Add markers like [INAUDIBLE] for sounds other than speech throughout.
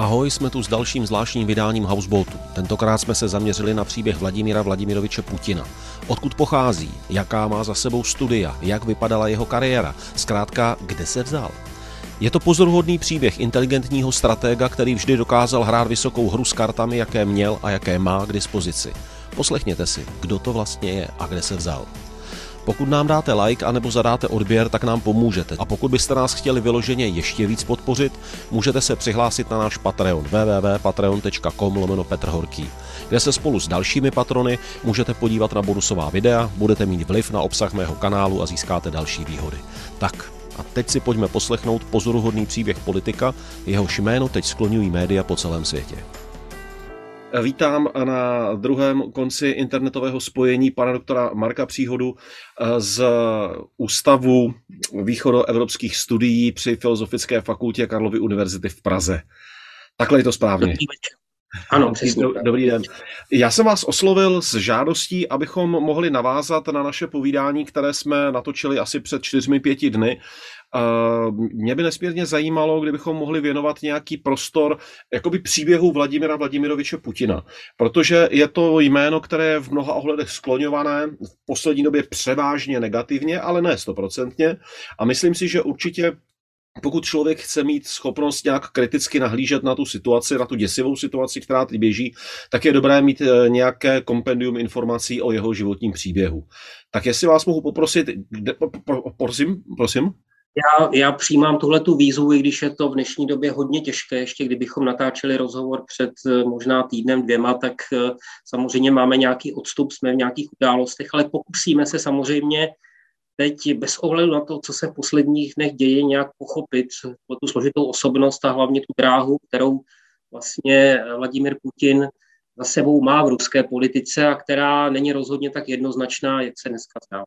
Ahoj, jsme tu s dalším zvláštním vydáním Houseboatu. Tentokrát jsme se zaměřili na příběh Vladimíra Vladimiroviče Putina. Odkud pochází, jaká má za sebou studia, jak vypadala jeho kariéra, zkrátka, kde se vzal. Je to pozoruhodný příběh inteligentního stratega, který vždy dokázal hrát vysokou hru s kartami, jaké měl a jaké má k dispozici. Poslechněte si, kdo to vlastně je a kde se vzal. Pokud nám dáte like anebo zadáte odběr, tak nám pomůžete. A pokud byste nás chtěli vyloženě ještě víc podpořit, můžete se přihlásit na náš Patreon www.patreon.com lomeno Petr Horký, kde se spolu s dalšími patrony můžete podívat na bonusová videa, budete mít vliv na obsah mého kanálu a získáte další výhody. Tak, a teď si pojďme poslechnout pozoruhodný příběh politika, jehož jméno teď skloňují média po celém světě. Vítám na druhém konci internetového spojení pana doktora Marka Příhodu eh, z Ústavu východoevropských studií při Filozofické fakultě Karlovy univerzity v Praze. Takhle je to správně. Ano, přesně. Dobrý den. Já jsem vás oslovil s žádostí, abychom mohli navázat na naše povídání, které jsme natočili asi před čtyřmi, pěti dny mě by nesmírně zajímalo, kdybychom mohli věnovat nějaký prostor jakoby příběhu Vladimira Vladimiroviče Putina, protože je to jméno, které je v mnoha ohledech skloňované, v poslední době převážně negativně, ale ne stoprocentně a myslím si, že určitě pokud člověk chce mít schopnost nějak kriticky nahlížet na tu situaci, na tu děsivou situaci, která teď běží, tak je dobré mít eh, nějaké kompendium informací o jeho životním příběhu. Tak jestli vás mohu poprosit, kde, prosím, prosím. Já, já přijímám tuhle tu výzvu, i když je to v dnešní době hodně těžké. Ještě kdybychom natáčeli rozhovor před eh, možná týdnem, dvěma, tak eh, samozřejmě máme nějaký odstup, jsme v nějakých událostech, ale pokusíme se samozřejmě teď bez ohledu na to, co se v posledních dnech děje, nějak pochopit tu složitou osobnost a hlavně tu dráhu, kterou vlastně Vladimir Putin za sebou má v ruské politice a která není rozhodně tak jednoznačná, jak se dneska zdá.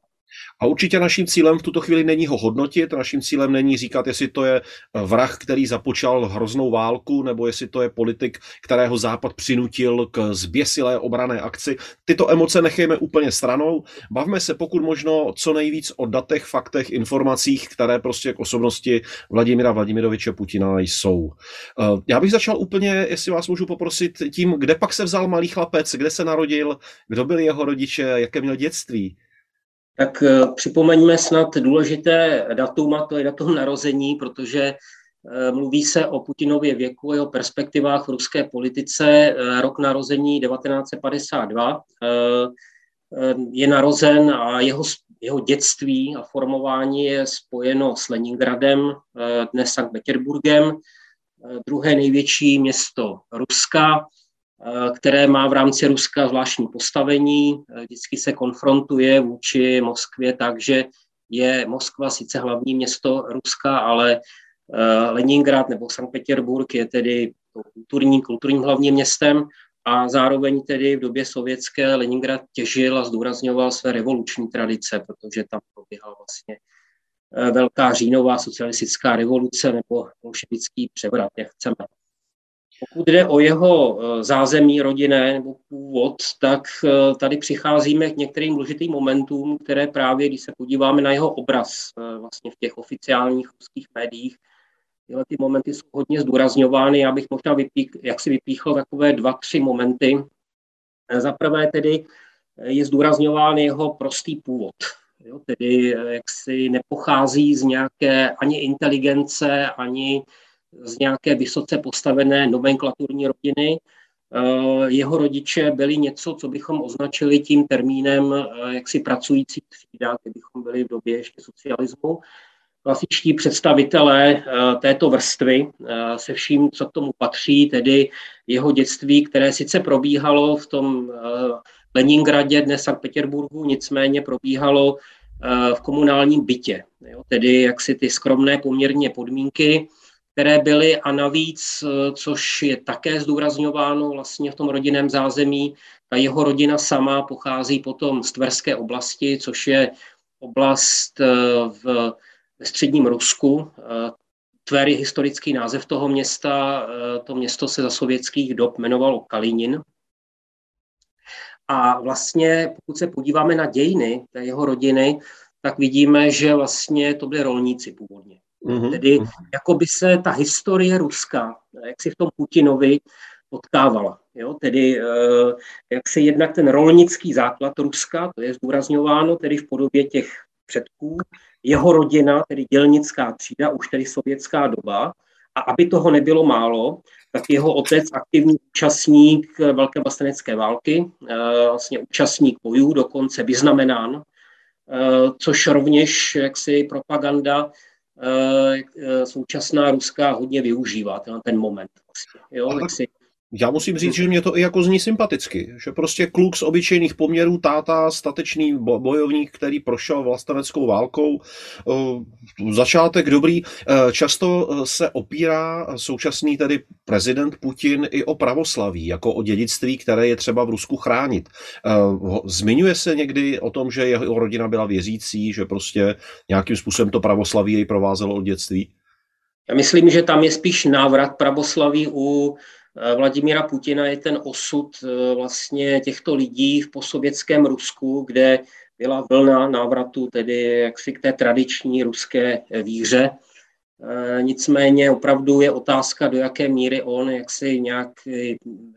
A určitě naším cílem v tuto chvíli není ho hodnotit, naším cílem není říkat, jestli to je eh, vrah, který započal hroznou válku, nebo jestli to je politik, kterého Západ přinutil k zběsilé obrané akci. Tyto emoce nechejme úplně stranou. Bavme se pokud možno co nejvíc o datech, faktech, informacích, které prostě k osobnosti Vladimira Vladimiroviče Putina jsou. Eh, já bych začal úplně, jestli vás můžu poprosit, tím, kde pak se vzal malý chlapec, kde se narodil, kdo byli jeho rodiče, jaké měl dětství. Tak eh, připomeňme snad důležité datum, a to je datum narození, protože eh, mluví se o Putinově věku jeho perspektivách v ruské politice. Eh, rok narození 1952 je narozen a jeho, jeho dětství a formování je spojeno s Leningradem, dnes Sankt Petersburgem, druhé největší město Ruska, které má v rámci Ruska zvláštní postavení, eh, vždycky se konfrontuje vůči Moskvě takže je Moskva sice hlavní město Ruska, ale eh, Leningrad nebo Sankt Petersburg je tedy kulturní, kulturním hlavním městem a zároveň tedy v době sovětské Leningrad těžil a zdůrazňoval své revoluční tradice, protože tam probíhala vlastně velká říjnová socialistická revoluce nebo bolševický převrat, jak chceme. Pokud jde o jeho eh, zázemí rodinné nebo původ, tak eh, tady přicházíme k některým důležitým momentům, které právě, když se podíváme na jeho obraz eh, vlastně v těch oficiálních ruských médiích, tyhle ty momenty jsou hodně zdůrazňovány. Já bych možná vypík, jak si vypíchl takové dva, tři momenty. Za prvé tedy je zdůrazňován jeho prostý původ. Jo, tedy jak si nepochází z nějaké ani inteligence, ani z nějaké vysoce postavené nomenklaturní rodiny. Eh, jeho rodiče byli něco, co bychom označili tím termínem eh, jaksi pracující třída, kdybychom byli v době ještě socialismu. Klasičtí představitelé eh, této vrstvy se vším, co k tomu patří, tedy jeho dětství, které sice probíhalo v tom Leningradě, dnes Sankt Petersburgu, nicméně probíhalo v komunálním bytě. Jo, tedy jak si ty skromné poměrně podmínky, které byly a navíc, eh, což je také zdůrazňováno vlastně v tom rodinném zázemí, ta jeho rodina sama pochází potom z Tverské oblasti, což je oblast eh, v středním Rusku. Eh, Tver je historický název toho města, to město se za sovětských dob jmenovalo Kalinin. A vlastně, pokud se podíváme na dějiny té jeho rodiny, tak vidíme, že vlastně to byly rolníci původně. Mm-hmm. Tedy jako by se ta historie Ruska, jak si v tom Putinovi potkávala. Jo? Tedy jak se jednak ten rolnický základ Ruska, to je zdůrazňováno tedy v podobě těch předků, jeho rodina, tedy dělnická třída, už tedy sovětská doba, a aby toho nebylo málo, tak jeho otec aktivní účastník Velké vlastenecké války, eh, vlastně účastník bojů, dokonce vyznamenán, eh, což rovněž jaksi propaganda eh, současná ruská hodně využívá, ten, ten moment. Jo, jaksi, já musím říct, že mě to i jako zní sympaticky, že prostě kluk z obyčejných poměrů, táta, statečný bojovník, který prošel vlasteneckou válkou, eh, začátek dobrý. Eh, často eh, se opírá současný tedy prezident Putin i o pravoslaví, jako o dědictví, které je třeba v Rusku chránit. Zmiňuje se někdy o tom, že jeho rodina byla věřící, že prostě nějakým způsobem to pravoslaví jej provázelo od dětství? Já myslím, že tam je spíš návrat pravoslaví u Vladimíra Putina je ten osud eh, vlastně těchto lidí v posovětském Rusku, kde byla vlna návratu tedy jaksi k té tradiční ruské víře. Eh, nicméně opravdu je otázka, do jaké míry on jaksi nějak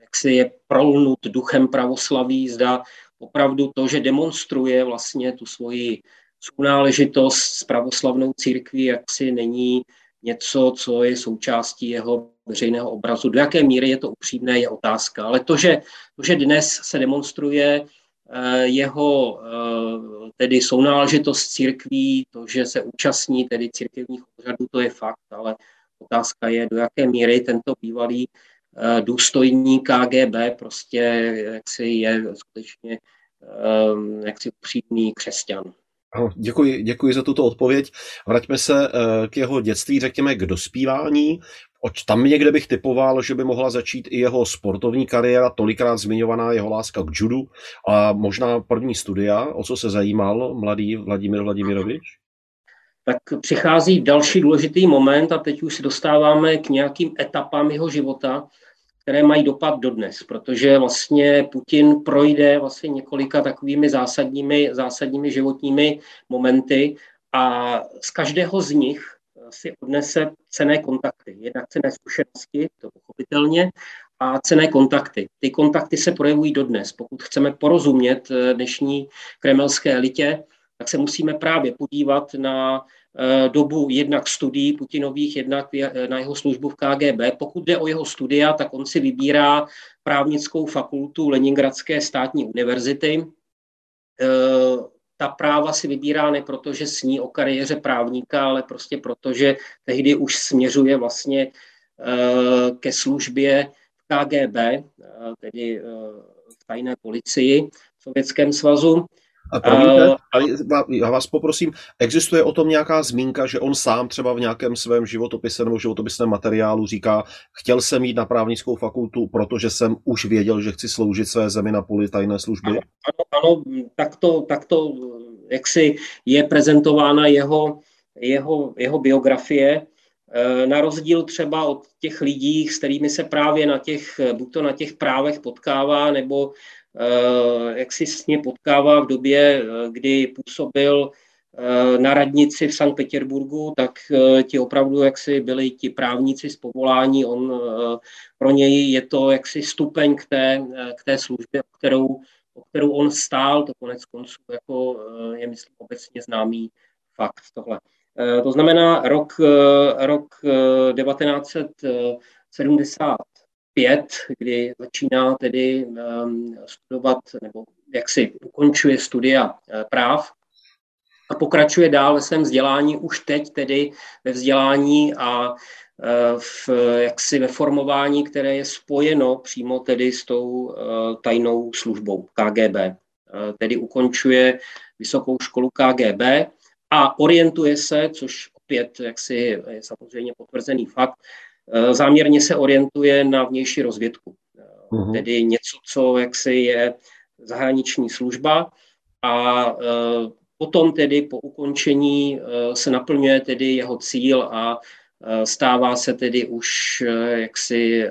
jaksi je prolnut duchem pravoslaví, zda opravdu to, že demonstruje vlastně tu svoji sounáležitost s pravoslavnou církví, jaksi není něco, co je součástí jeho veřejného obrazu. Do jaké míry je to upřímné, je otázka. Ale to, že, to, že dnes se demonstruje eh, jeho eh, tedy sounáležitost církví, to, že se účastní tedy církevních úřadů, to je fakt, ale otázka je, do jaké míry tento bývalý eh, důstojník KGB prostě jaksi je skutečně jaksi upřímný křesťan. Děkuji, děkuji za tuto odpověď. Vraťme se k jeho dětství, řekněme k dospívání. Tam někde bych typoval, že by mohla začít i jeho sportovní kariéra, tolikrát zmiňovaná jeho láska k judu a možná první studia. O co se zajímal mladý Vladimír Vladimirovič? Tak přichází další důležitý moment a teď už se dostáváme k nějakým etapám jeho života, které mají dopad dodnes, protože vlastně Putin projde vlastně několika takovými zásadními, zásadními životními momenty a z každého z nich si odnese cené kontakty. Jednak cené zkušenosti, to pochopitelně, a cené kontakty. Ty kontakty se projevují dodnes. Pokud chceme porozumět eh, dnešní kremelské elitě, tak se musíme právě podívat na eh, dobu jednak studií Putinových, jednak eh, na jeho službu v KGB. Pokud jde o jeho studia, tak on si vybírá právnickou fakultu Leningradské státní univerzity ta práva si vybírá ne proto, že sní o kariéře právníka, ale prostě proto, že tehdy už směřuje vlastně eh, ke službě v KGB, eh, tedy eh, v tajné policii v Sovětském svazu. A promiňte, já vás poprosím, existuje o tom nějaká zmínka, že on sám třeba v nějakém svém životopise nebo životopisném materiálu říká, chtěl jsem jít na právnickou fakultu, protože jsem už věděl, že chci sloužit své zemi na poli tajné služby? Ano, ano, ano tak, to, tak to jaksi je prezentována jeho, jeho, jeho biografie, e, na rozdíl třeba od těch lidí, s kterými se právě na těch, buď to na těch právech potkává, nebo Eh, jak si s ně potkává v době, eh, kdy působil eh, na radnici v Sankt Petěrburgu, tak ti opravdu jaksi byli ti právníci z povolání. On, pro něj je to jaksi stupeň k té, k té službě, o kterou, o kterou on stál, to konec konců jako je, myslím, obecně známý fakt tohle. To znamená rok, rok 1970 5, kdy začíná tedy um, studovat, nebo jak si ukončuje studia uh, práv a pokračuje dál ve svém vzdělání, už teď tedy ve vzdělání a uh, v, jaksi ve formování, které je spojeno přímo tedy s tou uh, tajnou službou KGB. Tedy ukončuje vysokou školu KGB a orientuje se, což opět jaksi je samozřejmě potvrzený fakt, Eh, záměrně se orientuje na vnější rozvědku. Uh-huh. Tedy něco, co jaksi je zahraniční služba a eh, potom tedy po ukončení se naplňuje tedy jeho cíl a stává se tedy už jaksi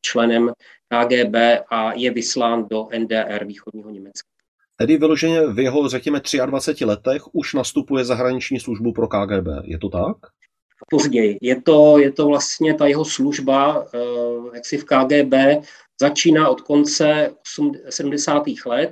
členem KGB a je vyslán do NDR východního Německa. Tedy vyloženě v jeho, řekněme, 23 letech už nastupuje zahraniční službu pro KGB. Je to tak? Později. Je to, je to vlastně ta jeho služba, jak si v KGB, začíná od konce 70. let.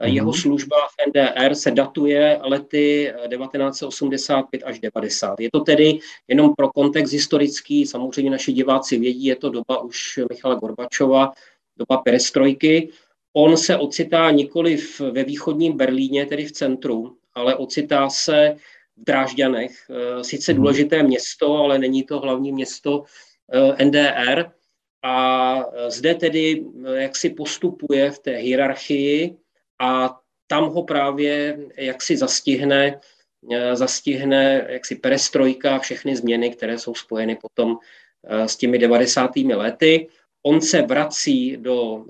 Mm-hmm. Jeho služba v NDR se datuje lety 1985 až 90. Je to tedy jenom pro kontext historický, samozřejmě naši diváci vědí, je to doba už Michala Gorbačova, doba perestrojky. On se ocitá nikoli ve východním Berlíně, tedy v centru, ale ocitá se v Drážďanech. Eh, sice mhm. důležité město, ale není to hlavní město eh, NDR. A eh, zde tedy jak si postupuje v té hierarchii a tam ho právě jak si zastihne, zastihne jak si perestrojka, všechny změny, které jsou spojeny potom s těmi 90. lety. On se vrací do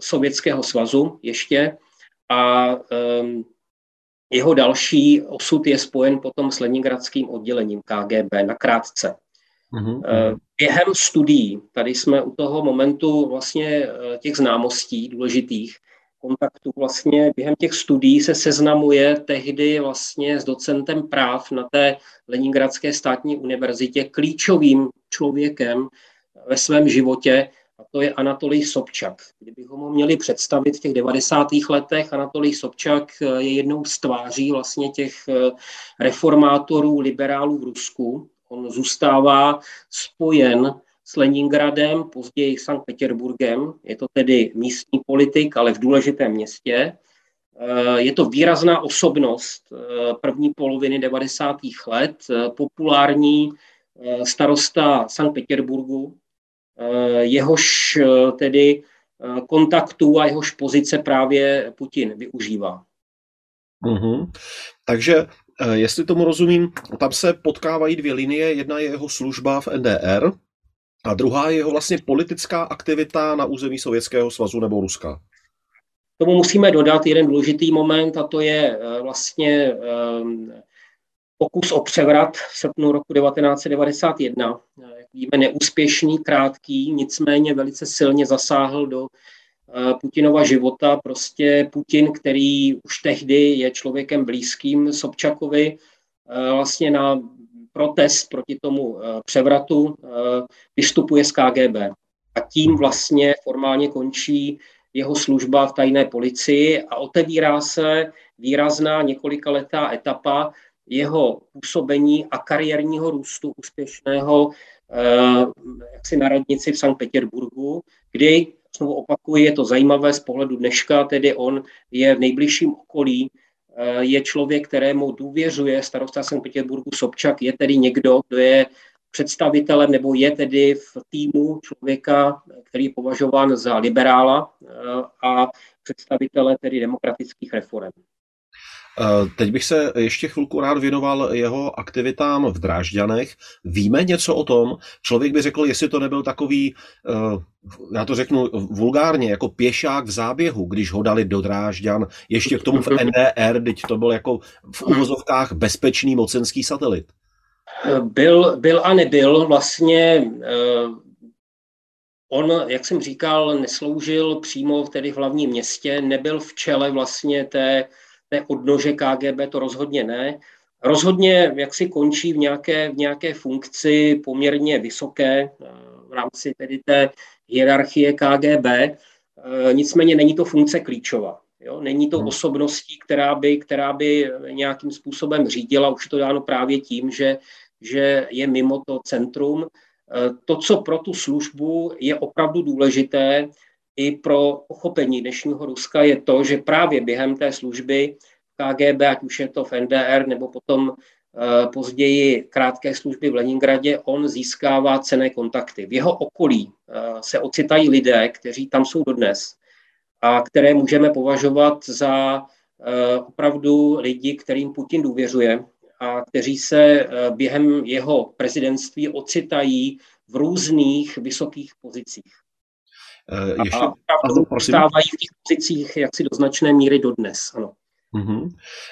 Sovětského svazu ještě a um, jeho další osud je spojen potom s Leningradským oddělením KGB na krátce. Mm-hmm. Během studií, tady jsme u toho momentu vlastně eh, těch známostí důležitých, kontaktů vlastně během těch studií se seznamuje tehdy vlastně s docentem práv na té Leningradské státní univerzitě klíčovým člověkem ve svém životě, a to je Anatolij Sobčak. Kdybychom ho měli představit v těch 90. letech, Anatolij Sobčak eh, je jednou z tváří vlastně těch eh, reformátorů, liberálů v Rusku. On zůstává spojen s Leningradem, později Sankt Petersburgem. Je to tedy místní politik, ale v důležitém městě. Eh, je to výrazná osobnost první poloviny 90. let, populární starosta Sankt Petersburgu, jehož eh, tedy eh, kontaktů a jehož pozice právě Putin využívá. Mm-hmm. Takže jestli tomu rozumím, tam se potkávají dvě linie. Jedna je jeho služba v NDR a druhá je jeho vlastně politická aktivita na území Sovětského svazu nebo Ruska. Tomu musíme dodat jeden důležitý moment a to je vlastně pokus o převrat v srpnu roku 1991 víme, neúspěšný, krátký, nicméně velice silně zasáhl do eh, Putinova života. Prostě Putin, který už tehdy je člověkem blízkým Sobčakovi, eh, vlastně na protest proti tomu eh, převratu vystupuje z KGB. A tím vlastně formálně končí jeho služba v tajné policii a otevírá se výrazná několikaletá etapa jeho působení a kariérního růstu úspěšného jaksi na radnici v Sankt Petersburgu, kdy, znovu opakuju, je to zajímavé z pohledu dneška, tedy on je v nejbližším okolí, eh, je člověk, kterému důvěřuje starosta Sankt Petersburgu Sobčak, je tedy někdo, kdo je představitelem nebo je tedy v týmu člověka, který je považován za liberála eh, a představitele tedy demokratických reform. Eh, teď bych se ještě chvilku rád věnoval jeho aktivitám v Drážďanech. Víme něco o tom? Člověk by řekl, jestli to nebyl takový, eh, já to řeknu vulgárně, jako pěšák v záběhu, když ho dali do Drážďan, ještě k tomu v [LAUGHS] NDR, teď to byl jako v uvozovkách bezpečný mocenský satelit. Byl, byl a nebyl. Vlastně eh, On, jak jsem říkal, nesloužil přímo tedy v hlavním městě, nebyl v čele vlastně té té odnože KGB to rozhodně ne. Rozhodně jak si končí v nějaké, v nějaké funkci poměrně vysoké eh, v rámci tedy té hierarchie KGB, eh, nicméně není to funkce klíčová. Jo? Není to hmm. osobností, která by, která by nějakým způsobem řídila, už to dáno právě tím, že, že je mimo to centrum. Eh, to, co pro tu službu je opravdu důležité, i pro pochopení dnešního Ruska je to, že právě během té služby KGB, ať už je to v NDR nebo potom eh, později krátké služby v Leningradě, on získává cené kontakty. V jeho okolí eh, se ocitají lidé, kteří tam jsou dodnes a které můžeme považovat za eh, opravdu lidi, kterým Putin důvěřuje a kteří se během jeho prezidentství ocitají v různých vysokých pozicích. Uh, ještě, a opravdu v těch pozicích jaksi do značné míry dodnes, ano. Mm-hmm.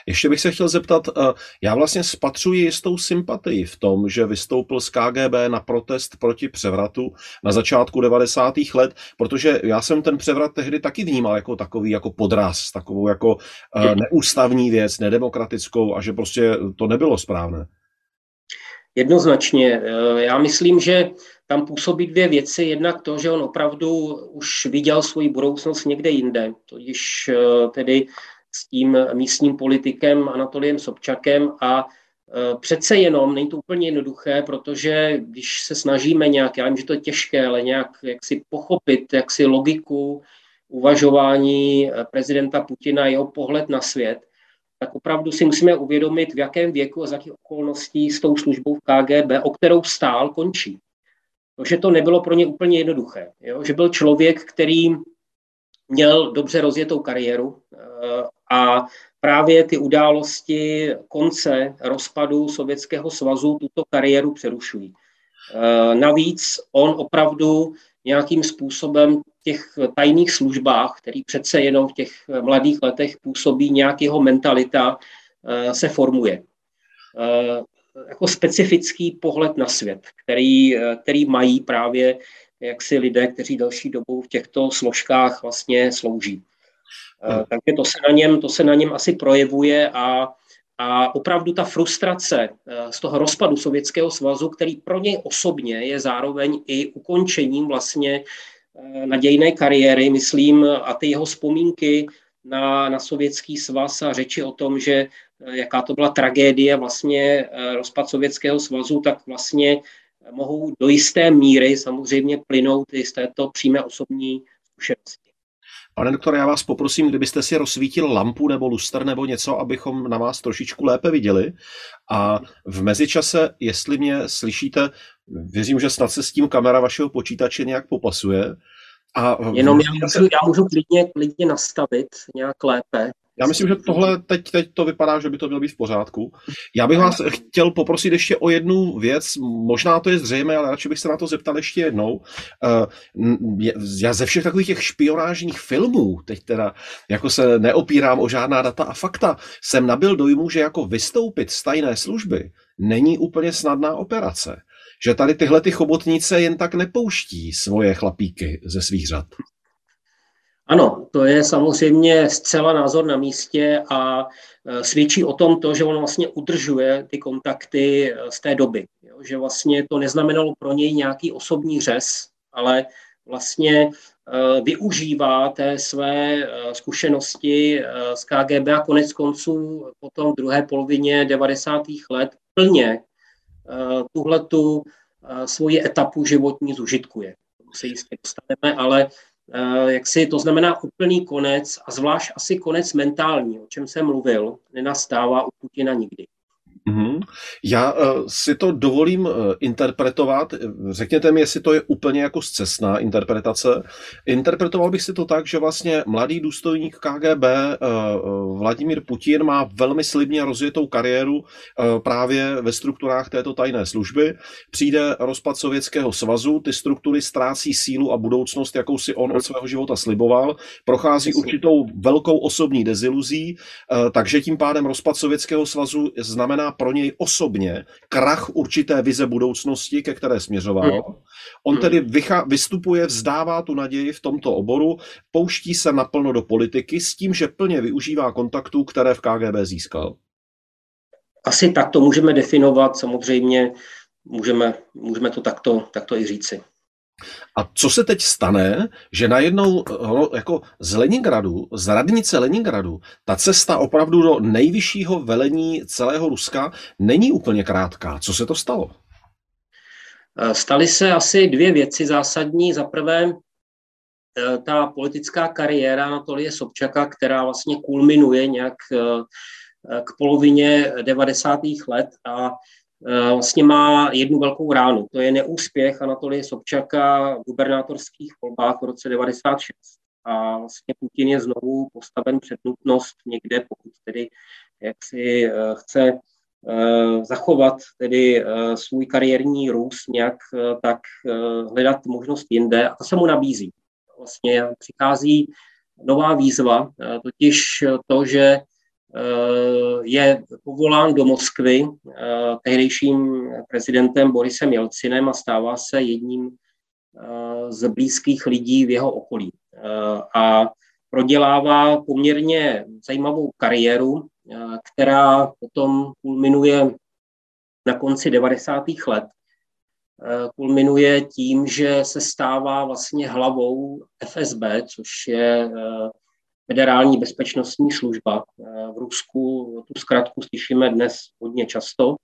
Ještě bych se chtěl zeptat, eh, já vlastně spatřuji jistou sympatii v tom, že vystoupil z KGB na protest proti převratu na začátku 90. let, protože já jsem ten převrat tehdy taky vnímal jako takový jako podraz, takovou jako eh, neústavní věc, nedemokratickou a že prostě to nebylo správné. Jednoznačně. Já myslím, že tam působí dvě věci. Jednak to, že on opravdu už viděl svoji budoucnost někde jinde, totiž tedy s tím místním politikem Anatoliem Sobčakem a Eh, přece jenom není to úplně jednoduché, protože když se snažíme nějak, já vím, že to je těžké, ale nějak jak si pochopit, jak si logiku uvažování eh, prezidenta Putina, jeho pohled na svět, tak opravdu si musíme uvědomit, v jakém věku a z jakých okolností s tou službou v KGB, o kterou stál, končí. To, že to nebylo pro ně úplně jednoduché. Jo? Že byl člověk, který měl dobře rozjetou kariéru eh, a právě ty události konce rozpadu Sovětského svazu tuto kariéru přerušují. E, navíc on opravdu nějakým způsobem těch tajných službách, který přece jenom v těch mladých letech působí, nějak jeho mentalita e, se formuje. E, jako specifický pohled na svět, který, který mají právě jaksi lidé, kteří další dobu v těchto složkách vlastně slouží. Hmm. Takže to se na něm, to se na něm asi projevuje a, a opravdu ta frustrace eh, z toho rozpadu Sovětského svazu, který pro něj osobně je zároveň i ukončením vlastně eh, nadějné kariéry, myslím, a ty jeho vzpomínky na, na sovětský svaz a řeči o tom, že jaká to byla tragédie vlastně rozpad Sovětského svazu, tak vlastně mohou do jisté míry samozřejmě plynout i z této přímé osobní zkušenosti. Pane doktore, já vás poprosím, kdybyste si rozsvítil lampu nebo lustr nebo něco, abychom na vás trošičku lépe viděli. A v mezičase, jestli mě slyšíte, věřím, že snad se s tím kamera vašeho počítače nějak popasuje. A Jenom já můžu, já můžu klidně, klidně nastavit nějak lépe. Já myslím, že tohle teď, teď to vypadá, že by to mělo být v pořádku. Já bych vás chtěl poprosit ještě o jednu věc, možná to je zřejmé, ale radši bych se na to zeptal ještě jednou. Eh, já ze všech takových těch špionážních filmů, teď teda jako se neopírám o žádná data a fakta, jsem nabil dojmu, že jako vystoupit z tajné služby není úplně snadná operace. Že tady tyhle ty chobotnice jen tak nepouští svoje chlapíky ze svých řad. Ano, to je samozřejmě zcela názor na místě a e, svědčí o tom to, že on vlastně udržuje ty kontakty e, z té doby. Jo? Že vlastně to neznamenalo pro něj nějaký osobní řez, ale vlastně e, využívá té své zkušenosti z KGB a konec konců potom v druhé polovině 90. let plně tuhletu svoji etapu životní zužitkuje. To se jistě dostaneme, ale Eh, jak si to znamená úplný konec a zvlášť asi konec mentální, o čem jsem mluvil, nenastává u Putina nikdy. Mm-hmm. Já uh, si to dovolím uh, interpretovat. Řekněte mi, jestli to je úplně jako zcestná interpretace. Interpretoval bych si to tak, že vlastně mladý důstojník KGB uh, Vladimír Putin má velmi slibně rozjetou kariéru uh, právě ve strukturách této tajné služby. Přijde rozpad Sovětského svazu, ty struktury ztrácí sílu a budoucnost, jakou si on od svého života sliboval, prochází určitou velkou osobní deziluzí, uh, takže tím pádem rozpad Sovětského svazu znamená pro něj osobně krach určité vize budoucnosti, ke které směřoval. On hmm. tedy vycha- vystupuje, vzdává tu naději v tomto oboru, pouští se naplno do politiky s tím, že plně využívá kontaktů, které v KGB získal. Asi tak to můžeme definovat, samozřejmě můžeme, můžeme to takto, takto i říci. A co se teď stane, že najednou jako z Leningradu, z radnice Leningradu, ta cesta opravdu do nejvyššího velení celého Ruska není úplně krátká. Co se to stalo? Eh, staly se asi dvě věci zásadní. Za prvé, eh, ta politická kariéra Anatolie Sobčaka, která vlastně kulminuje nějak eh, k polovině 90. let a vlastně má jednu velkou ránu. To je neúspěch Anatolie Sobčaka v gubernátorských volbách v roce 96. A vlastně Putin je znovu postaven před nutnost někde, pokud tedy jak si eh, chce eh, zachovat tedy svůj kariérní růst nějak, tak hledat možnost jinde a to se mu nabízí. Vlastně přichází nová výzva, totiž to, že Eh, je povolán do Moskvy eh, tehdejším prezidentem Borisem Jelcinem a stává se jedním eh, z blízkých lidí v jeho okolí. A prodělává poměrně zajímavou kariéru, která potom kulminuje na konci 90. let kulminuje tím, že se stává vlastně hlavou FSB, což je Federální bezpečnostní služba. V Rusku tu zkrátku slyšíme dnes hodně často.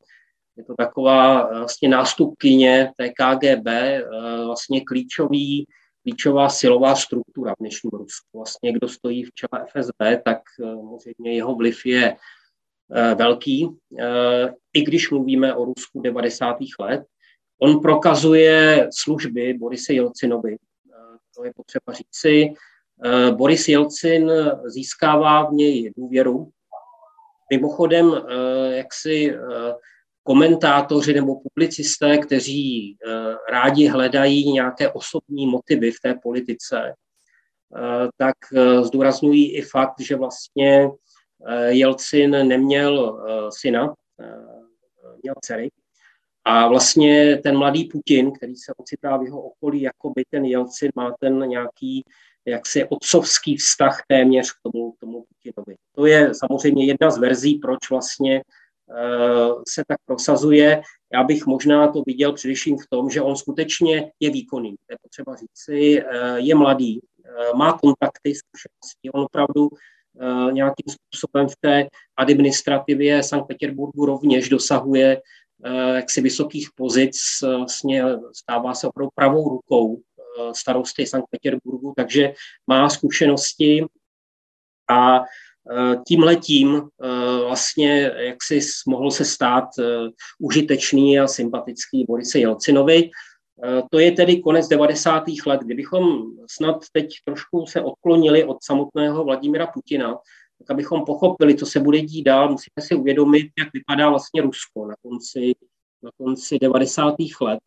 Je to taková vlastně nástupkyně té KGB, vlastně klíčový klíčová silová struktura v dnešním Rusku. Vlastně kdo stojí v čele FSB, tak eh, samozřejmě jeho vliv je eh, velký. Eh, I když mluvíme o Rusku 90. let, on prokazuje služby Borise Jelcinovi. To je potřeba říci. Boris Jelcin získává v něj důvěru. Mimochodem, jak si komentátoři nebo publicisté, kteří eh, rádi hledají nějaké osobní motivy v té politice, eh, tak eh, zdůrazňují i fakt, že vlastně Jelcin neměl syna, měl dcery. A vlastně ten mladý Putin, který se ocitá v jeho okolí, jako by ten Jelcin má ten nějaký jaksi otcovský vztah téměř k tomu, k tomu Putinovi. To je samozřejmě jedna z verzí, proč vlastně se tak prosazuje. Já bych možná to viděl především v tom, že on skutečně je výkonný. To je potřeba říci, eh, je mladý, eh, má kontakty, zkušenosti, on opravdu eh, nějakým způsobem v té administrativě Sankt Petersburgu rovněž dosahuje jaksi vysokých pozic, vlastně stává se opravdu pravou rukou starosty Sankt Petersburgu, takže má zkušenosti a Eh, tím letím eh, vlastně jak si mohl se stát eh, užitečný a sympatický Borise Jelcinovi. To je tedy konec 90. let, kdybychom snad teď trošku se odklonili od samotného Vladimira Putina, tak abychom pochopili, co se bude dít dál, musíme si uvědomit, jak vypadá vlastně Rusko na konci, na konci 90. let.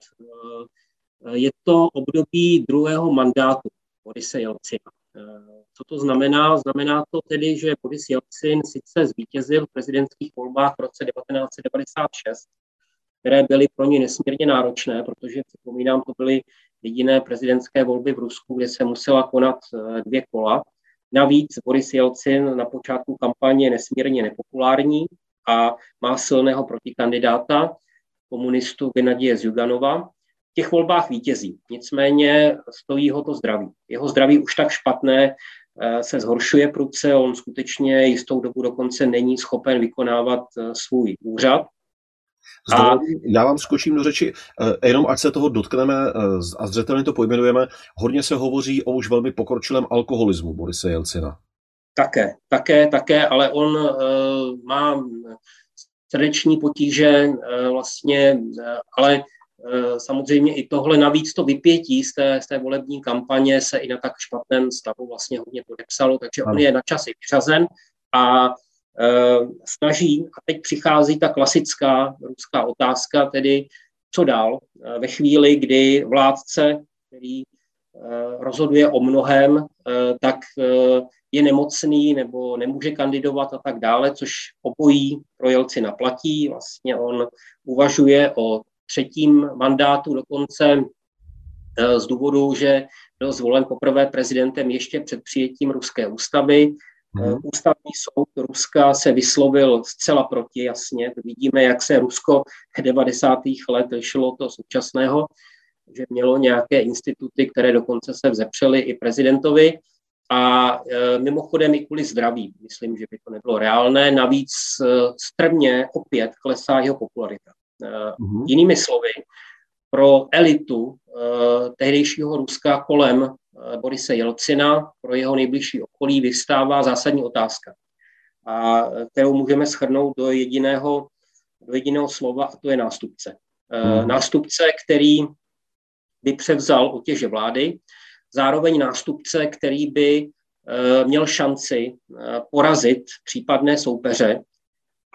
Je to období druhého mandátu Borise Jelcina. Co to znamená? Znamená to tedy, že Boris Jelcin sice zvítězil v prezidentských volbách v roce 1996, které byly pro ně nesmírně náročné, protože, připomínám, to byly jediné prezidentské volby v Rusku, kde se musela konat eh, dvě kola. Navíc Boris Jelcin na počátku kampaně je nesmírně nepopulární a má silného protikandidáta, komunistu Gennadije Zyuganova, těch volbách vítězí. Nicméně stojí ho to zdraví. Jeho zdraví už tak špatné, Eh, se zhoršuje prudce, on skutečně jistou dobu dokonce není schopen vykonávat eh, svůj úřad. A... Já vám skočím do řeči, eh, jenom ať se toho dotkneme a zřetelně to pojmenujeme, hodně se hovoří o už velmi pokročilém alkoholismu Borise Jelcina. Také, také, také, ale on uh, má srdeční potíže uh, vlastně, uh, ale samozřejmě i tohle navíc to vypětí z té, z té volební kampaně se i na tak špatném stavu vlastně hodně podepsalo, takže on je na časy vyřazen a e, snaží, a teď přichází ta klasická ruská otázka, tedy co dál e, ve chvíli, kdy vládce, který rozhoduje o mnohem, tak je nemocný nebo nemůže kandidovat a tak dále, což obojí pro Jelci naplatí. Vlastně on uvažuje o třetím mandátu dokonce eh, z důvodu, že byl zvolen poprvé prezidentem ještě před přijetím ruské ústavy. Hmm. Ústavní soud Ruska se vyslovil zcela proti, jasně. Vidíme, jak se Rusko v 90. let lišilo to současného, že mělo nějaké instituty, které dokonce se vzepřely i prezidentovi. A e, mimochodem i kvůli zdraví, myslím, že by to nebylo reálné. Navíc e, strmě opět klesá jeho popularita. Uh-huh. Jinými slovy, pro elitu uh, tehdejšího Ruska kolem uh, Borise Jelcina, pro jeho nejbližší okolí vystává zásadní otázka, a kterou můžeme schrnout do jediného, do jediného slova, a to je nástupce. Uh-huh. Nástupce, který by převzal otěže vlády, zároveň nástupce, který by měl šanci porazit případné soupeře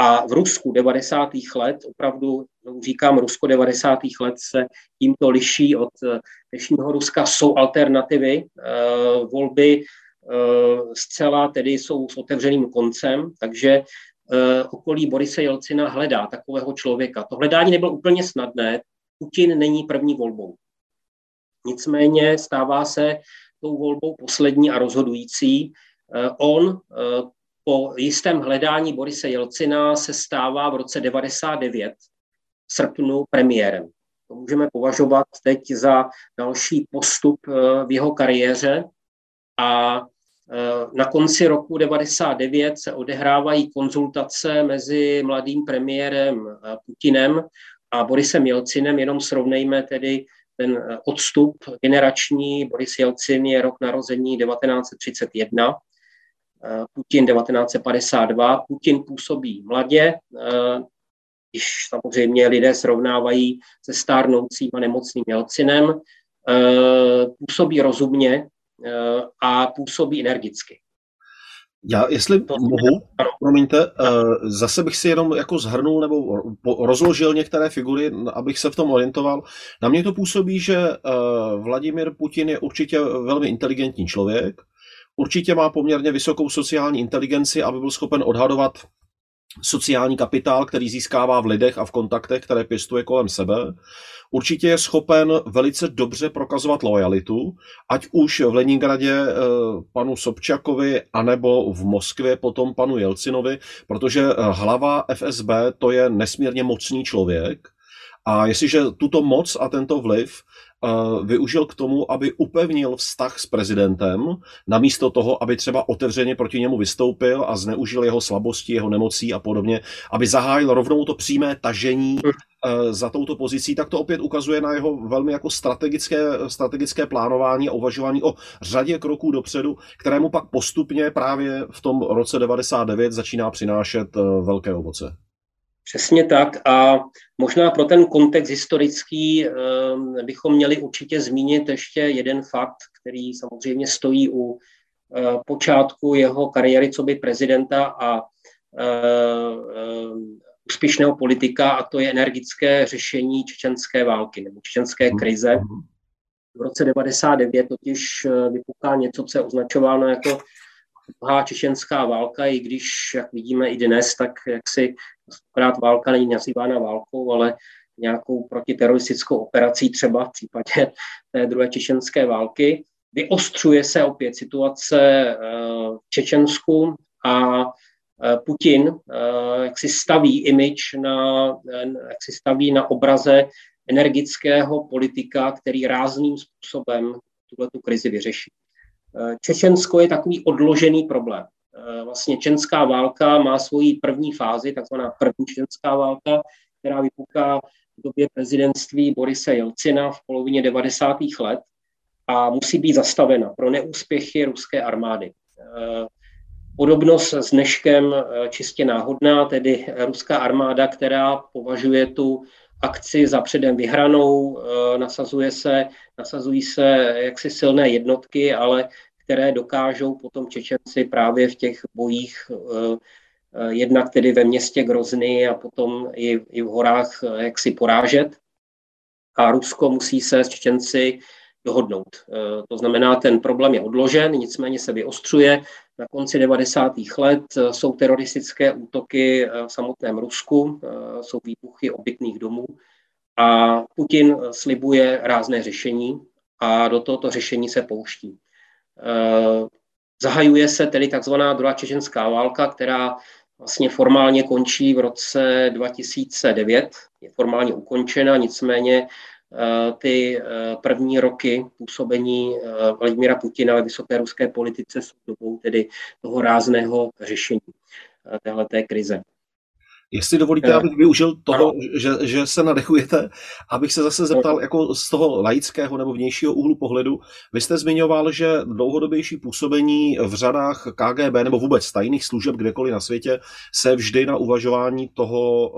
a v Rusku 90. let, opravdu říkám, Rusko 90. let se tímto liší od eh, dnešního Ruska, jsou alternativy. Eh, volby eh, zcela tedy jsou s otevřeným koncem, takže okolí Borise Jelcina hledá takového člověka. To hledání nebylo úplně snadné. Putin není první volbou. Nicméně stává se tou volbou poslední a rozhodující. On po jistém hledání Borise Jelcina se stává v roce 99 srpnu premiérem. To můžeme považovat teď za další postup v jeho kariéře a na konci roku 99 se odehrávají konzultace mezi mladým premiérem Putinem a Borisem Jelcinem, jenom srovnejme tedy ten eh, odstup generační. Boris Jelcin je rok narození 1931, eh, Putin 1952. Putin působí mladě, eh, když samozřejmě lidé srovnávají se stárnoucím a nemocným Jelcinem, působí rozumně a působí energicky. Já, jestli to mohu, promiňte, zase bych si jenom jako zhrnul nebo rozložil některé figury, abych se v tom orientoval. Na mě to působí, že Vladimir Putin je určitě velmi inteligentní člověk, určitě má poměrně vysokou sociální inteligenci, aby byl schopen odhadovat sociální kapitál, který získává v lidech a v kontaktech, které pěstuje kolem sebe. Určitě je schopen velice dobře prokazovat lojalitu, ať už v Leningradě eh, panu Sobčakovi, anebo v Moskvě potom panu Jelcinovi, protože eh, hlava FSB to je nesmírně mocný člověk, a jestliže tuto moc a tento vliv využil k tomu, aby upevnil vztah s prezidentem, namísto toho, aby třeba otevřeně proti němu vystoupil a zneužil jeho slabosti, jeho nemocí a podobně, aby zahájil rovnou to přímé tažení uh, za touto pozicí, tak to opět ukazuje na jeho velmi jako strategické, strategické plánování a uvažování o řadě kroků dopředu, kterému pak postupně právě v tom roce 99 začíná přinášet uh, velké ovoce. Přesně tak a možná pro ten kontext historický ehm, bychom měli určitě zmínit ještě jeden fakt, který samozřejmě stojí u eh, počátku jeho kariéry co by prezidenta a eh, eh, úspěšného politika a to je energické řešení čečenské války nebo čečenské mhm. krize. V roce 99 totiž vypuká něco, co je označováno jako druhá čečenská válka, i když, jak vidíme i dnes, tak jak si akorát válka není nazývána válkou, ale nějakou protiteroristickou operací třeba v případě té druhé čečenské války. Vyostřuje se opět situace eh, v Čečensku a eh, Putin eh, jak si staví image na, jak si staví na obraze energického politika, který rázným způsobem tuhle tu krizi vyřeší. Čečensko je takový odložený problém. Eh, vlastně čenská válka má svoji první fázi, takzvaná první čenská válka, která vypuká v době prezidentství Borise Jelcina v polovině 90. let a musí být zastavena pro neúspěchy ruské armády. Eh, podobnost s dneškem eh, čistě náhodná, tedy ruská armáda, která považuje tu akci za předem vyhranou, nasazuje se, nasazují se jaksi silné jednotky, ale které dokážou potom Čečenci právě v těch bojích eh, eh, jednak tedy ve městě Grozny a potom i, i v horách eh, jak si porážet. A Rusko musí se s Čečenci dohodnout. To znamená, ten problém je odložen, nicméně se vyostřuje. Na konci 90. let jsou teroristické útoky v samotném Rusku, jsou výbuchy obytných domů a Putin slibuje rázné řešení a do tohoto řešení se pouští. Eh, zahajuje se tedy takzvaná druhá čečenská válka, která vlastně formálně končí v roce 2009, je formálně ukončena, nicméně eh, ty eh, první roky působení Vladimíra Putina ve vysoké ruské politice jsou dobou tedy toho rázného řešení téhleté krize. Jestli dovolíte, abych využil toho, že, že se nadechujete, abych se zase zeptal jako z toho laického nebo vnějšího úhlu pohledu. Vy jste zmiňoval, že dlouhodobější působení v řadách KGB nebo vůbec tajných služeb kdekoliv na světě se vždy na uvažování toho,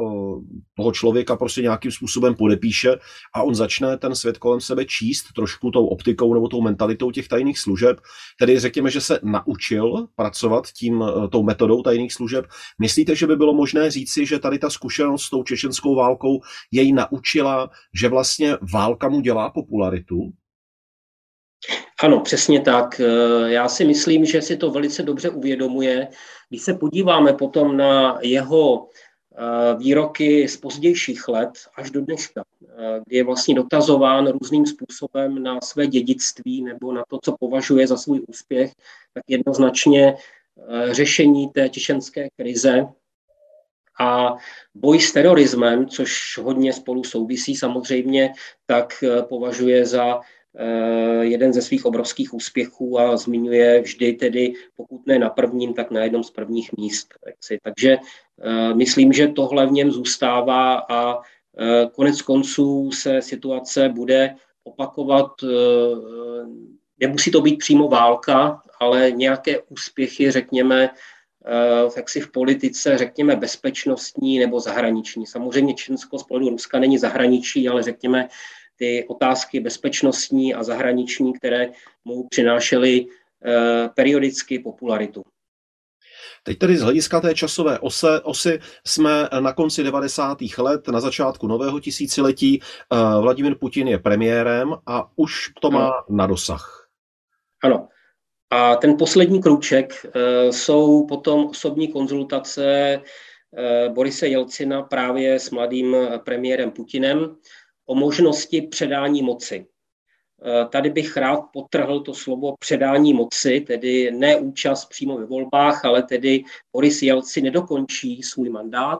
toho člověka prostě nějakým způsobem podepíše a on začne ten svět kolem sebe číst trošku tou optikou nebo tou mentalitou těch tajných služeb. Tedy řekněme, že se naučil pracovat tím, tou metodou tajných služeb. Myslíte, že by bylo možné říci, že tady ta zkušenost s tou čečenskou válkou jej naučila, že vlastně válka mu dělá popularitu? Ano, přesně tak. Já si myslím, že si to velice dobře uvědomuje. Když se podíváme potom na jeho eh, výroky z pozdějších let až do dneška, eh, kdy je vlastně dotazován různým způsobem na své dědictví nebo na to, co považuje za svůj úspěch, tak jednoznačně řešení té čečenské krize A boj s terorismem, což hodně spolu souvisí samozřejmě, tak považuje za jeden ze svých obrovských úspěchů a zmiňuje vždy tedy, pokud ne na prvním, tak na jednom z prvních míst. Takže myslím, že tohle v něm zůstává a konec konců se situace bude opakovat, nemusí to být přímo válka, ale nějaké úspěchy, řekněme, jaksi v politice, řekněme, bezpečnostní nebo zahraniční. Samozřejmě Česko z pohledu Ruska není zahraničí, ale řekněme, ty otázky bezpečnostní a zahraniční, které mu přinášely eh, periodicky popularitu. Teď tedy z hlediska té časové ose, osy jsme na konci 90. let, na začátku nového tisíciletí. Eh, Vladimir Putin je premiérem a už to má na dosah. Ano. A ten poslední kruček eh, jsou potom osobní konzultace Borise Jelcina právě s mladým premiérem Putinem o možnosti předání moci. Eh, tady bych rád potrhl to slovo předání moci, tedy ne účast přímo ve volbách, ale tedy Boris Jelci nedokončí svůj mandát.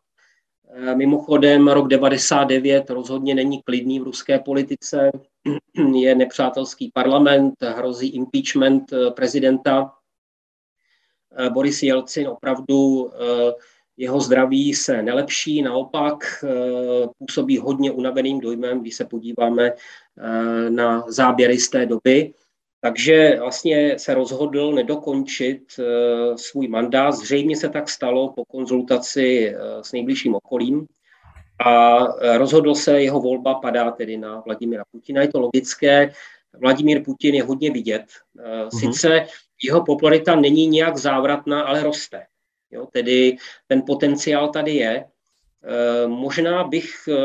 Eh, mimochodem rok 99 rozhodně není klidný v ruské politice, [CLEARS THROAT] je nepřátelský parlament, hrozí impeachment eh, prezidenta. Boris Jelcin opravdu jeho zdraví se nelepší, naopak eh, působí hodně unaveným dojmem, když se podíváme eh, na záběry z té doby. Takže vlastně se rozhodl nedokončit eh, svůj mandát. Zřejmě se tak stalo po konzultaci s nejbližším okolím. A rozhodl se, jeho volba padá tedy na Vladimira Putina. Je to logické. Vladimír Putin je hodně vidět. Mhm. Sice jeho popularita není nějak závratná, ale roste. Jo, tedy ten potenciál tady je. E, možná bych e, e,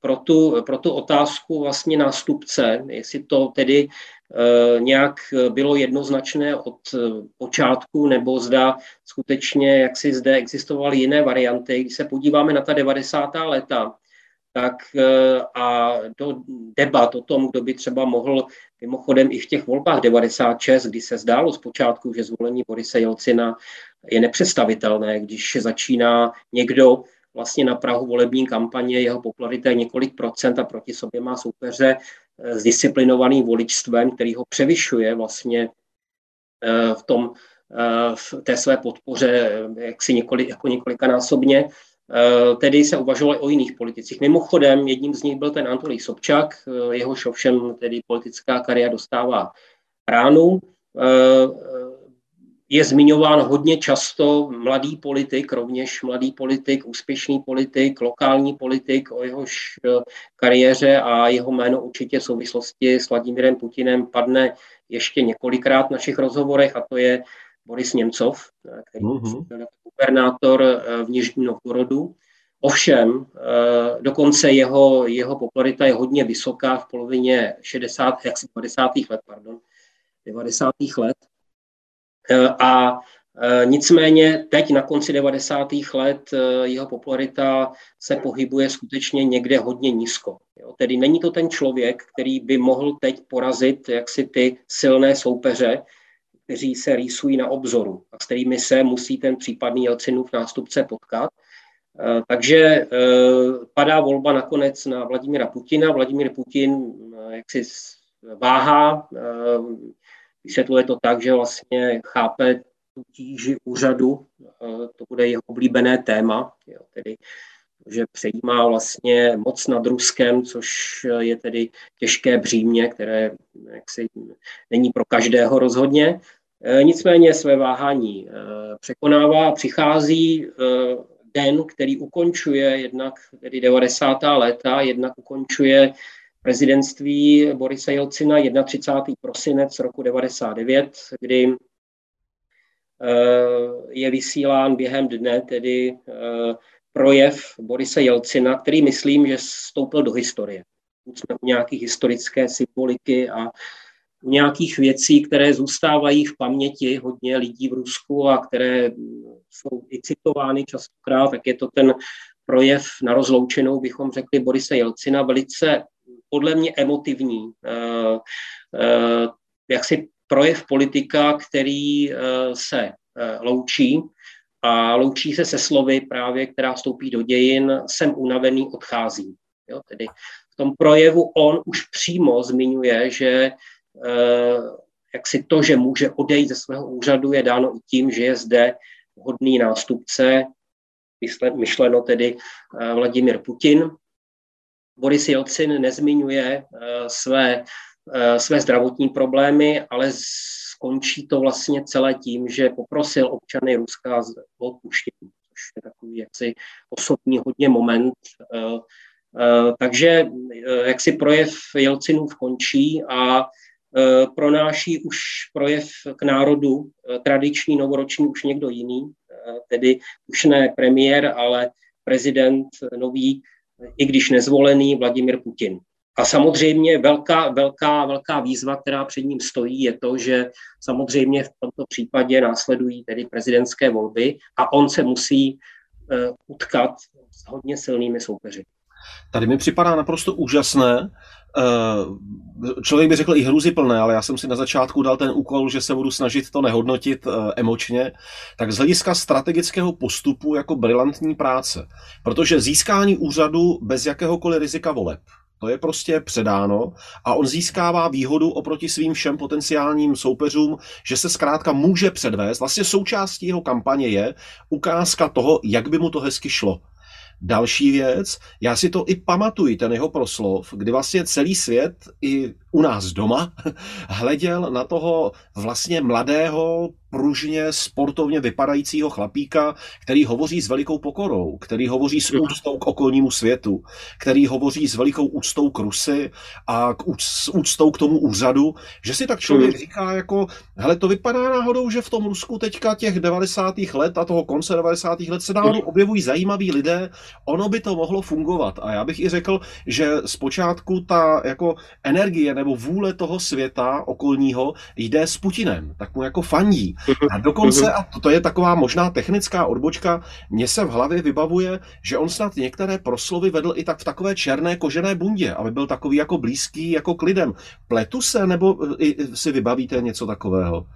pro tu, pro tu otázku vlastně nástupce, jestli to tedy nějak bylo jednoznačné od počátku, nebo zda skutečně, jak si zde existovaly jiné varianty. Když se podíváme na ta 90. léta, tak a do debat o tom, kdo by třeba mohl mimochodem i v těch volbách 96, kdy se zdálo zpočátku, že zvolení Borise Jelcina je nepředstavitelné, když začíná někdo vlastně na Prahu volební kampaně, jeho popularita je několik procent a proti sobě má soupeře eh, s disciplinovaným voličstvem, který ho převyšuje vlastně eh, v tom, eh, v té své podpoře jaksi několik, jako několikanásobně. Tedy se uvažovalo o jiných politicích. Mimochodem, jedním z nich byl ten Antolí Sobčak, jehož ovšem tedy politická kariéra dostává ránu je zmiňován hodně často mladý politik, rovněž mladý politik, úspěšný politik, lokální politik, o jehož eh, kariéře a jeho jméno určitě v souvislosti s Vladimírem Putinem padne ještě několikrát v našich rozhovorech a to je Boris Němcov, eh, který mm-hmm. je gubernátor eh, v Nižním Novgorodu. Ovšem, dokonce jeho, jeho popularita je hodně vysoká v polovině 60, jak 50. let, pardon, 90. let. Eh, a eh, Nicméně teď na konci 90. let eh, jeho popularita se pohybuje skutečně někde hodně nízko. Jo? Tedy není to ten člověk, který by mohl teď porazit jaksi ty silné soupeře, kteří se rýsují na obzoru a s kterými se musí ten případný Jelcinův nástupce potkat. Takže padá volba nakonec na Vladimira Putina. Vladimír Putin jaksi váhá, Vysvětluje to tak, že vlastně chápe tu tíži úřadu, eh, to bude jeho oblíbené téma, jo, tedy že přejímá vlastně moc nad Ruskem, což je tedy těžké břímě, které jaksi není pro každého rozhodně. Eh, nicméně své váhání eh, překonává přichází den, který ukončuje jednak tedy 90. léta, jednak ukončuje prezidentství Borise Jelcina 31. prosinec roku 99, kdy eh, je vysílán během dne tedy eh, projev Borise Jelcina, který myslím, že vstoupil do historie. Jsme u nějaké historické symboliky a nějakých věcí, které zůstávají v paměti hodně lidí v Rusku a které jsou i citovány častokrát, tak je to ten projev na rozloučenou, bychom řekli Borise Jelcina, velice podle mě emotivní, eh, eh, jaksi projev politika, který eh, se loučí a loučí se se slovy právě, která vstoupí do dějin, jsem unavený, odcházím. Jo, tedy v tom projevu on už přímo zmiňuje, že jak si to, že může odejít ze svého úřadu, je dáno i tím, že je zde hodný nástupce, myšleno tedy eh, Vladimir Putin. Boris Jelcin nezmiňuje eh, své, eh, své zdravotní problémy, ale skončí to vlastně celé tím, že poprosil občany Ruska o odpuštění, což je takový jaksi osobní hodně moment. Takže jak si projev Jelcinův končí a Eh, pronáší už projev k národu, eh, tradiční novoroční už někdo jiný, eh, tedy už ne premiér, ale prezident nový, i když nezvolený, Vladimir Putin. A samozřejmě velká, velká, velká výzva, která před ním stojí, je to, že samozřejmě v tomto případě následují tedy prezidentské volby a on se musí utkat s hodně silnými soupeři. Tady mi připadá naprosto úžasné, Eh, člověk by řekl i hruzy plné, ale já jsem si na začátku dal ten úkol, že se budu snažit to nehodnotit eh, emočně, tak z hlediska strategického postupu jako brilantní práce. Protože získání úřadu bez jakéhokoliv rizika voleb, to je prostě předáno a on získává výhodu oproti svým všem potenciálním soupeřům, že se zkrátka může předvést. Vlastně součástí jeho kampaně je ukázka toho, jak by mu to hezky šlo. Další věc, já si to i pamatuji, ten jeho proslov, kdy vlastně celý svět i u nás doma [LAUGHS] hleděl na toho vlastně mladého, pružně, sportovně vypadajícího chlapíka, který hovoří s velikou pokorou, který hovoří s úctou k okolnímu světu, který hovoří s velikou úctou k Rusy a k úctou k tomu úřadu, že si tak člověk hmm. říká jako, hele, to vypadá náhodou, že v tom Rusku teďka těch 90. let a toho konce 90. let se náhodou objevují zajímaví lidé, ono by to mohlo fungovat. A já bych i řekl, že zpočátku ta jako energie nebo vůle toho světa okolního jde s Putinem, tak mu jako fandí. A dokonce, a to je taková možná technická odbočka, mně se v hlavě vybavuje, že on snad některé proslovy vedl i tak v takové černé kožené bundě, aby byl takový jako blízký, jako k lidem. Pletu se, nebo si vybavíte něco takového?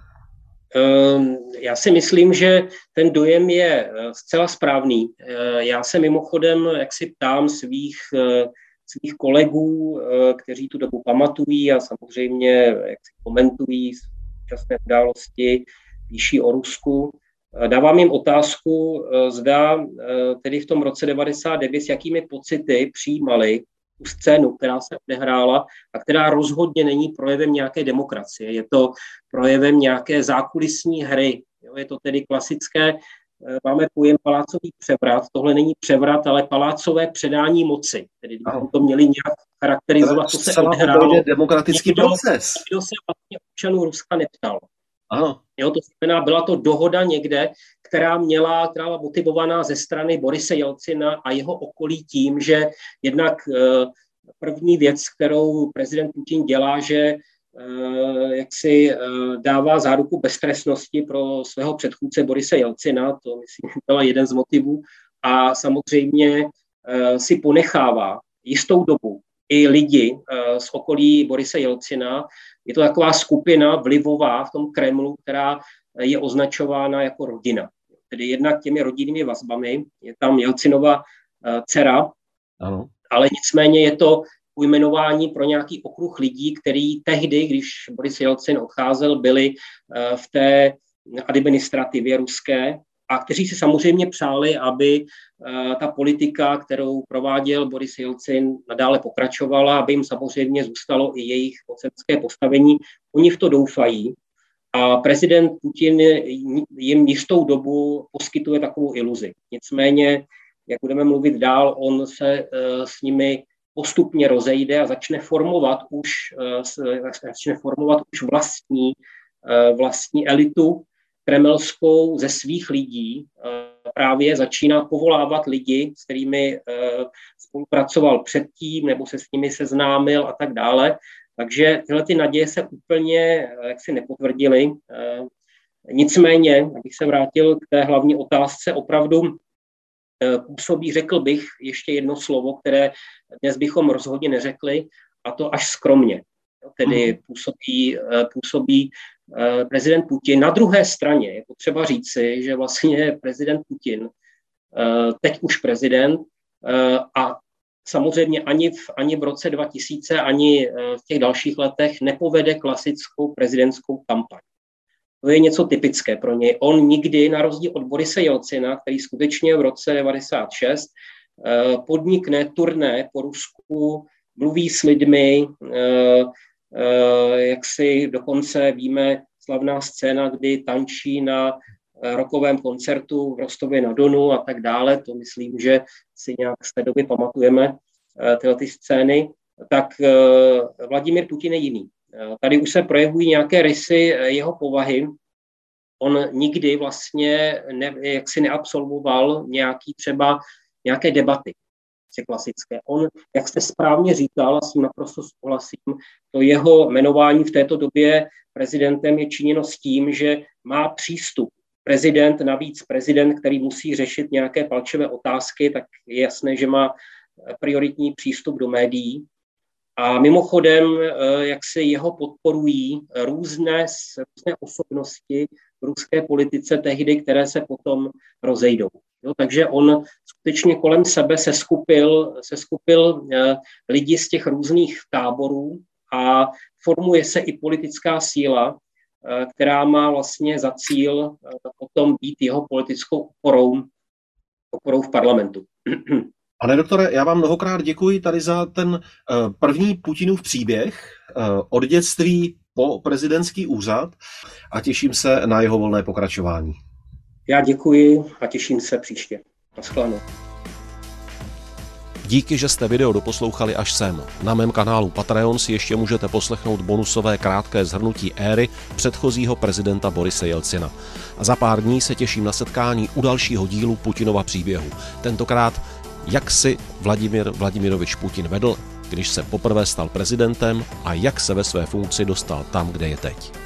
Ehm, já si myslím, že ten dojem je eh, zcela správný. Eh, já se mimochodem, jak si ptám svých eh, svých kolegů, eh, kteří tu dobu pamatují a samozřejmě jak si komentují současné události, píší o Rusku. Eh, dávám jim otázku, eh, zda tedy v tom roce 99 s jakými pocity přijímali tu scénu, která se odehrála a která rozhodně není projevem nějaké demokracie. Je to projevem nějaké zákulisní hry. Je to tedy klasické Eh, máme pojem palácový převrat. Tohle není převrat, ale palácové předání moci. Tedy kdybychom to měli nějak charakterizovat, co se odehrálo. demokratický nikdo, proces. Nikdo se vlastně občanů Ruska neptal. Ano. Jo, to znamená, byla to dohoda někde, která měla, která byla motivovaná ze strany Borise Jelcina a jeho okolí tím, že jednak eh, první věc, kterou prezident Putin dělá, že Eh, jak si eh, dává záruku beztrestnosti pro svého předchůdce Borise Jelcina, to myslím byla jeden z motivů, a samozřejmě si ponechává jistou dobu i lidi z okolí Borise Jelcina. Je to taková skupina vlivová v tom Kremlu, která je označována jako rodina. Tedy jednak těmi rodinnými vazbami, je tam Jelcinova dcera, ano. ale nicméně je to ujmenování pro nějaký okruh lidí, který tehdy, když Boris Jelcin odcházel, byli eh, v té administrativě ruské a kteří si samozřejmě přáli, aby eh, ta politika, kterou prováděl Boris Jelcin, nadále pokračovala, aby jim samozřejmě zůstalo i jejich mocenské postavení. Oni v to doufají a prezident Putin jim jistou dobu poskytuje takovou iluzi. Nicméně, jak budeme mluvit dál, on se eh, s nimi postupně rozejde a začne formovat už, eh, začne formovat už vlastní, vlastní elitu kremelskou ze svých lidí. Eh, právě začíná povolávat lidi, s kterými spolupracoval předtím nebo se s nimi seznámil a tak dále. Takže tyhle ty naděje se úplně jaksi nepotvrdily. Nicméně, abych se vrátil k té hlavní otázce, opravdu Eh, působí, řekl bych, ještě jedno slovo, které dnes bychom rozhodně neřekli, a to až skromně. Tedy mhm. působí, působí prezident Putin. Na druhé straně je potřeba říci, že vlastně prezident Putin, teď už prezident, a samozřejmě ani v, ani v roce 2000, ani v těch dalších letech nepovede klasickou prezidentskou kampaň. To je něco typické pro něj. On nikdy, na rozdíl od Borise Jelcina, který skutečně v roce 96 eh, podnikne turné po Rusku, mluví s lidmi, eh, eh, jak si dokonce víme, slavná scéna, kdy tančí na rokovém koncertu v Rostově na Donu a tak dále, to myslím, že si nějak z té doby pamatujeme tyhle ty scény, tak Vladimír Putin je jiný. Tady už se projevují nějaké rysy jeho povahy. On nikdy vlastně ne, jaksi neabsolvoval nějaký třeba nějaké debaty klasické. On, jak jste správně říkal, a s tím naprosto souhlasím, to jeho jmenování v této době prezidentem je činěno s tím, že má přístup. Prezident, navíc prezident, který musí řešit nějaké palčivé otázky, tak je jasné, že má prioritní přístup do médií. A mimochodem, eh, jak se jeho podporují různé, různé osobnosti v ruské politice tehdy, které se potom rozejdou. Jo, takže on skutečně kolem sebe se skupil, se skupil eh, lidi z těch různých táborů a formuje se i politická síla, eh, která má vlastně za cíl potom být jeho politickou oporou, oporou v parlamentu. [CLEARS THROAT] Pane doktore, já vám mnohokrát děkuji tady za ten eh, první Putinův příběh eh, od dětství po prezidentský úřad a těším se na jeho volné pokračování. Já děkuji a těším se příště. Naschledanou. Díky, že jste video doposlouchali až sem. Na mém kanálu Patreon si ještě můžete poslechnout bonusové krátké zhrnutí éry předchozího prezidenta Borise Jelcina. A za pár dní se těším na setkání u dalšího dílu Putinova příběhu. Tentokrát jak si Vladimír Vladimirovič Putin vedl, když se poprvé stal prezidentem a jak se ve své funkci dostal tam, kde je teď.